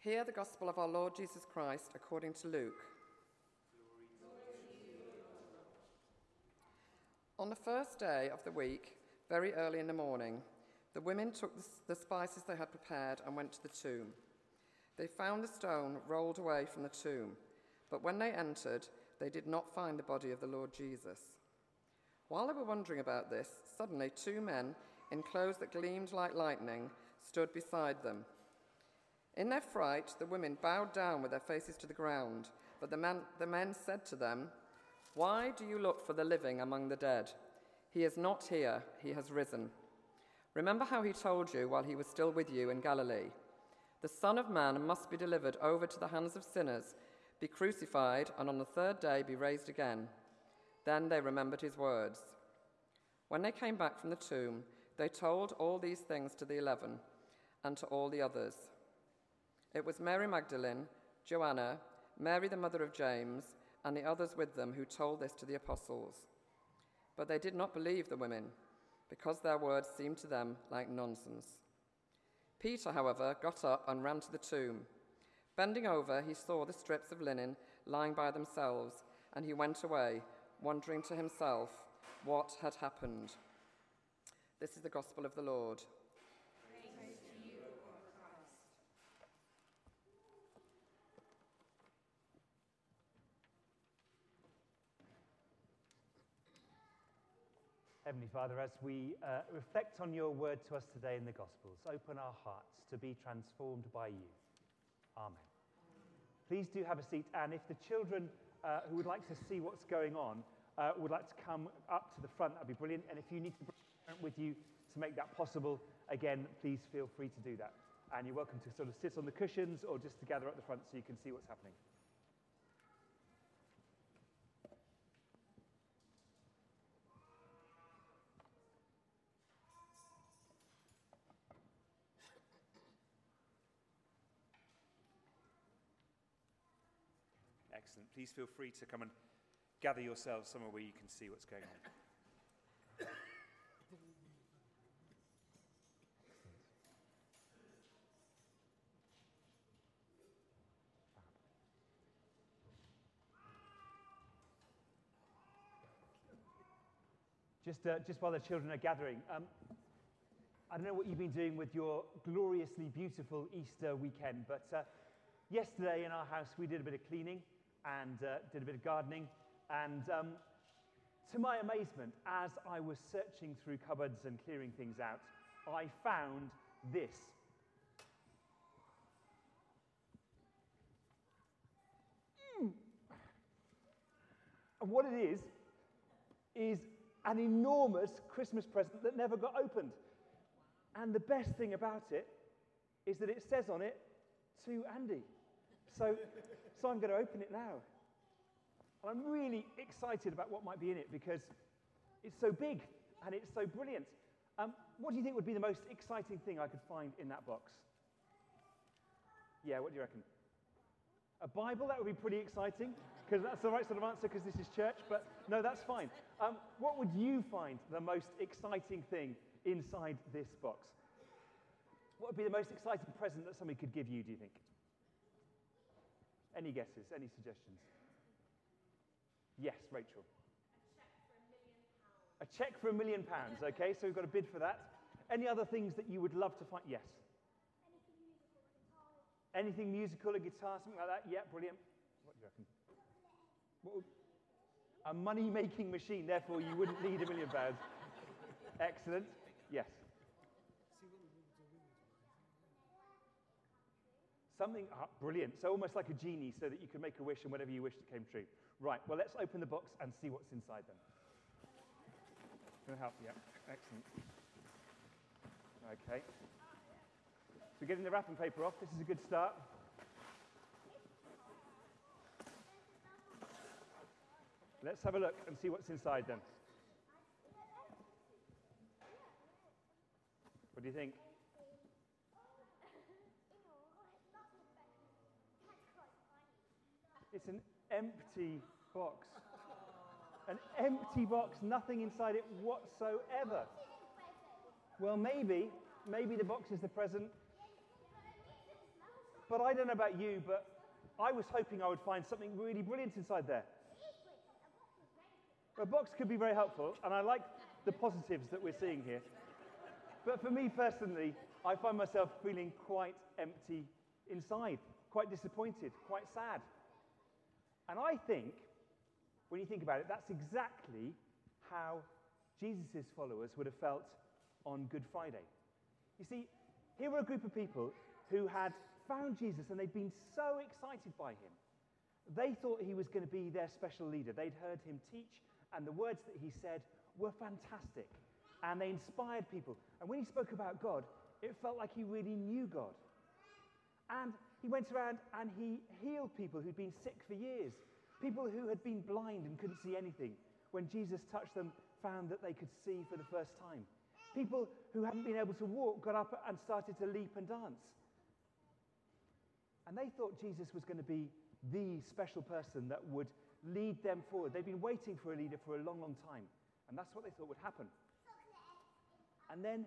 Hear the gospel of our Lord Jesus Christ according to Luke. On the first day of the week, very early in the morning, the women took the spices they had prepared and went to the tomb. They found the stone rolled away from the tomb, but when they entered, they did not find the body of the Lord Jesus. While they were wondering about this, suddenly two men in clothes that gleamed like lightning stood beside them. In their fright, the women bowed down with their faces to the ground, but the, man, the men said to them, Why do you look for the living among the dead? He is not here, he has risen. Remember how he told you while he was still with you in Galilee. The Son of Man must be delivered over to the hands of sinners, be crucified, and on the third day be raised again. Then they remembered his words. When they came back from the tomb, they told all these things to the eleven and to all the others. It was Mary Magdalene, Joanna, Mary the mother of James, and the others with them who told this to the apostles. But they did not believe the women, because their words seemed to them like nonsense. Peter, however, got up and ran to the tomb. Bending over, he saw the strips of linen lying by themselves, and he went away, wondering to himself what had happened. This is the gospel of the Lord. Heavenly Father, as we uh, reflect on your word to us today in the Gospels, open our hearts to be transformed by you. Amen. Please do have a seat, and if the children uh, who would like to see what's going on uh, would like to come up to the front, that'd be brilliant. And if you need to bring a parent with you to make that possible, again, please feel free to do that. And you're welcome to sort of sit on the cushions or just to gather at the front so you can see what's happening. Excellent. Please feel free to come and gather yourselves somewhere where you can see what's going on. Just, uh, just while the children are gathering, um, I don't know what you've been doing with your gloriously beautiful Easter weekend, but uh, yesterday in our house we did a bit of cleaning and uh, did a bit of gardening. And um, to my amazement, as I was searching through cupboards and clearing things out, I found this. Mm. And what it is, is an enormous Christmas present that never got opened. And the best thing about it is that it says on it, to Andy. So so I'm going to open it now. And I'm really excited about what might be in it because it's so big and it's so brilliant. Um, what do you think would be the most exciting thing I could find in that box? Yeah, what do you reckon? A Bible? That would be pretty exciting because that's the right sort of answer because this is church, but no, that's fine. Um, what would you find the most exciting thing inside this box? What would be the most exciting present that somebody could give you, do you think? Any guesses? Any suggestions? Yes, Rachel. A check for a million pounds. Okay, so we've got a bid for that. Any other things that you would love to find? Yes. Anything musical, a guitar, something like that? Yeah, brilliant. What do you reckon? Would... a money making machine, therefore, you wouldn't need a million pounds. Excellent. Yes. Something oh, brilliant. So almost like a genie, so that you can make a wish and whatever you wished came true. Right, well, let's open the box and see what's inside then. Can I help? Yeah, excellent. Okay. So getting the wrapping paper off, this is a good start. Let's have a look and see what's inside then. What do you think? It's an empty box. An empty box, nothing inside it whatsoever. Well, maybe, maybe the box is the present. But I don't know about you, but I was hoping I would find something really brilliant inside there. A box could be very helpful, and I like the positives that we're seeing here. But for me personally, I find myself feeling quite empty inside, quite disappointed, quite sad. And I think, when you think about it, that's exactly how Jesus' followers would have felt on Good Friday. You see, here were a group of people who had found Jesus and they'd been so excited by him. They thought he was going to be their special leader. They'd heard him teach, and the words that he said were fantastic. And they inspired people. And when he spoke about God, it felt like he really knew God. And he went around and he healed people who'd been sick for years, people who had been blind and couldn't see anything. When Jesus touched them, found that they could see for the first time. People who hadn't been able to walk got up and started to leap and dance. And they thought Jesus was going to be the special person that would lead them forward. They'd been waiting for a leader for a long, long time. And that's what they thought would happen. And then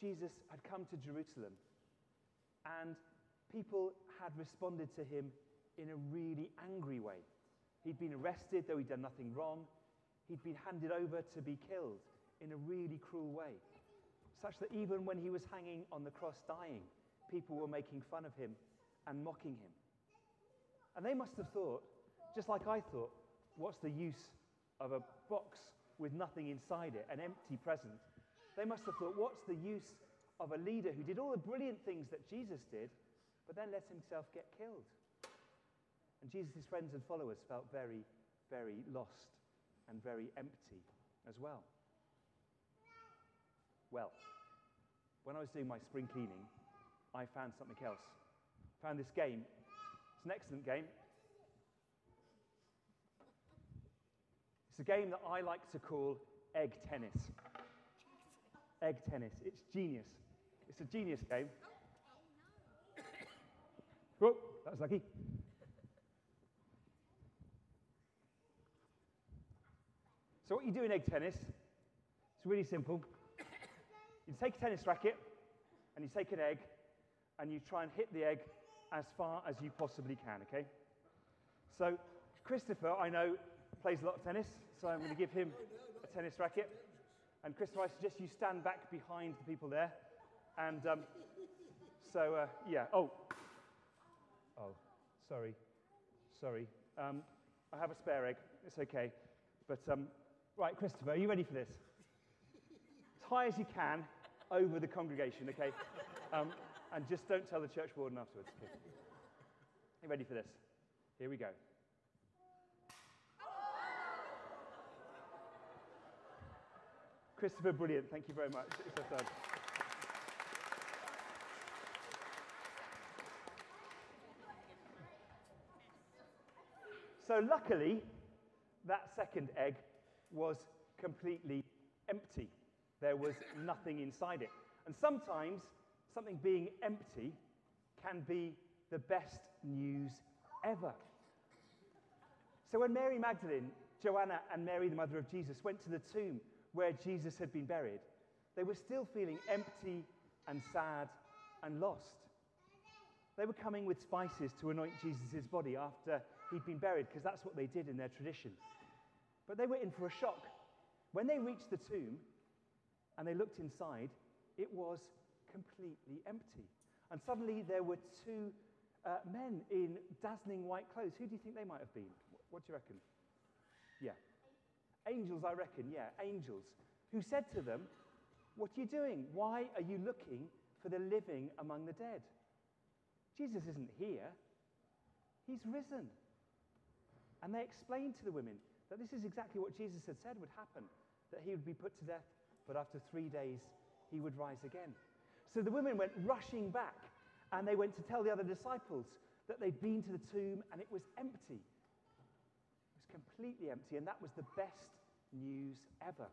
Jesus had come to Jerusalem, and people had responded to him in a really angry way. He'd been arrested, though he'd done nothing wrong. He'd been handed over to be killed in a really cruel way, such that even when he was hanging on the cross dying, people were making fun of him and mocking him. And they must have thought, just like I thought, what's the use of a box with nothing inside it, an empty present? They must have thought, what's the use of a leader who did all the brilliant things that Jesus did, but then let himself get killed? And Jesus' friends and followers felt very, very lost and very empty as well. Well, when I was doing my spring cleaning, I found something else. Found this game. It's an excellent game. It's a game that I like to call egg tennis. Egg tennis. It's genius. It's a genius game. Oh, that was lucky. So, what you do in egg tennis, it's really simple. You take a tennis racket and you take an egg and you try and hit the egg as far as you possibly can, okay? So, Christopher, I know, plays a lot of tennis, so I'm going to give him a tennis racket. And Christopher, I suggest you stand back behind the people there. And um, so, uh, yeah. Oh. Oh, sorry. Sorry. Um, I have a spare egg. It's okay. But, um, right, Christopher, are you ready for this? As high as you can over the congregation, okay? Um, and just don't tell the church warden afterwards. Okay. Are you ready for this? Here we go. Christopher, brilliant. Thank you very much. It's well done. So, luckily, that second egg was completely empty. There was nothing inside it. And sometimes something being empty can be the best news ever. So when Mary Magdalene, Joanna, and Mary, the mother of Jesus, went to the tomb where Jesus had been buried, they were still feeling empty and sad and lost. They were coming with spices to anoint Jesus' body after he'd been buried, because that's what they did in their tradition. But they were in for a shock. When they reached the tomb and they looked inside, it was completely empty. And suddenly there were two uh, men in dazzling white clothes. Who do you think they might have been? What do you reckon? Yeah. Angels, I reckon, yeah, angels, who said to them, What are you doing? Why are you looking for the living among the dead? Jesus isn't here, he's risen. And they explained to the women that this is exactly what Jesus had said would happen that he would be put to death, but after three days he would rise again. So the women went rushing back and they went to tell the other disciples that they'd been to the tomb and it was empty. It was completely empty, and that was the best news ever.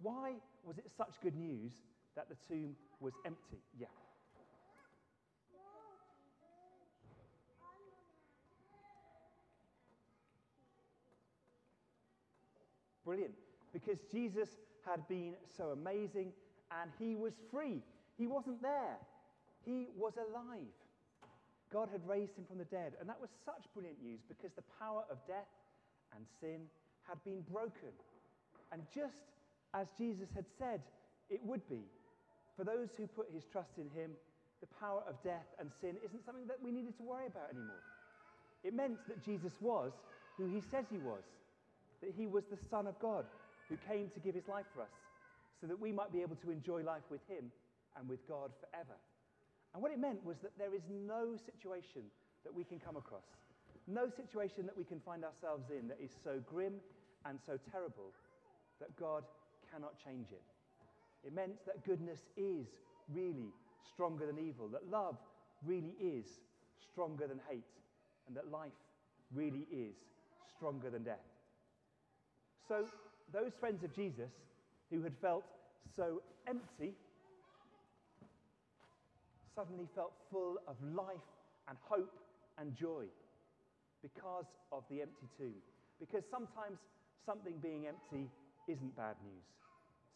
Why was it such good news that the tomb was empty? Yeah. Brilliant. Because Jesus had been so amazing and he was free. He wasn't there, he was alive. God had raised him from the dead. And that was such brilliant news because the power of death and sin had been broken. And just as Jesus had said it would be, for those who put his trust in him, the power of death and sin isn't something that we needed to worry about anymore. It meant that Jesus was who he says he was, that he was the Son of God who came to give his life for us so that we might be able to enjoy life with him and with God forever. And what it meant was that there is no situation that we can come across, no situation that we can find ourselves in that is so grim and so terrible that God cannot change it. It meant that goodness is really stronger than evil, that love really is stronger than hate, and that life really is stronger than death. So, those friends of Jesus who had felt so empty suddenly felt full of life and hope and joy because of the empty tomb. Because sometimes something being empty isn't bad news.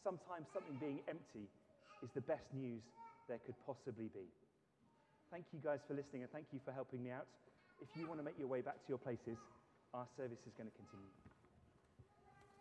Sometimes something being empty is the best news there could possibly be. Thank you guys for listening and thank you for helping me out. If you want to make your way back to your places, our service is going to continue.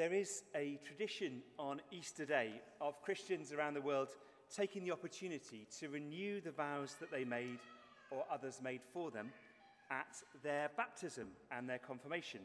There is a tradition on Easter Day of Christians around the world taking the opportunity to renew the vows that they made or others made for them at their baptism and their confirmation.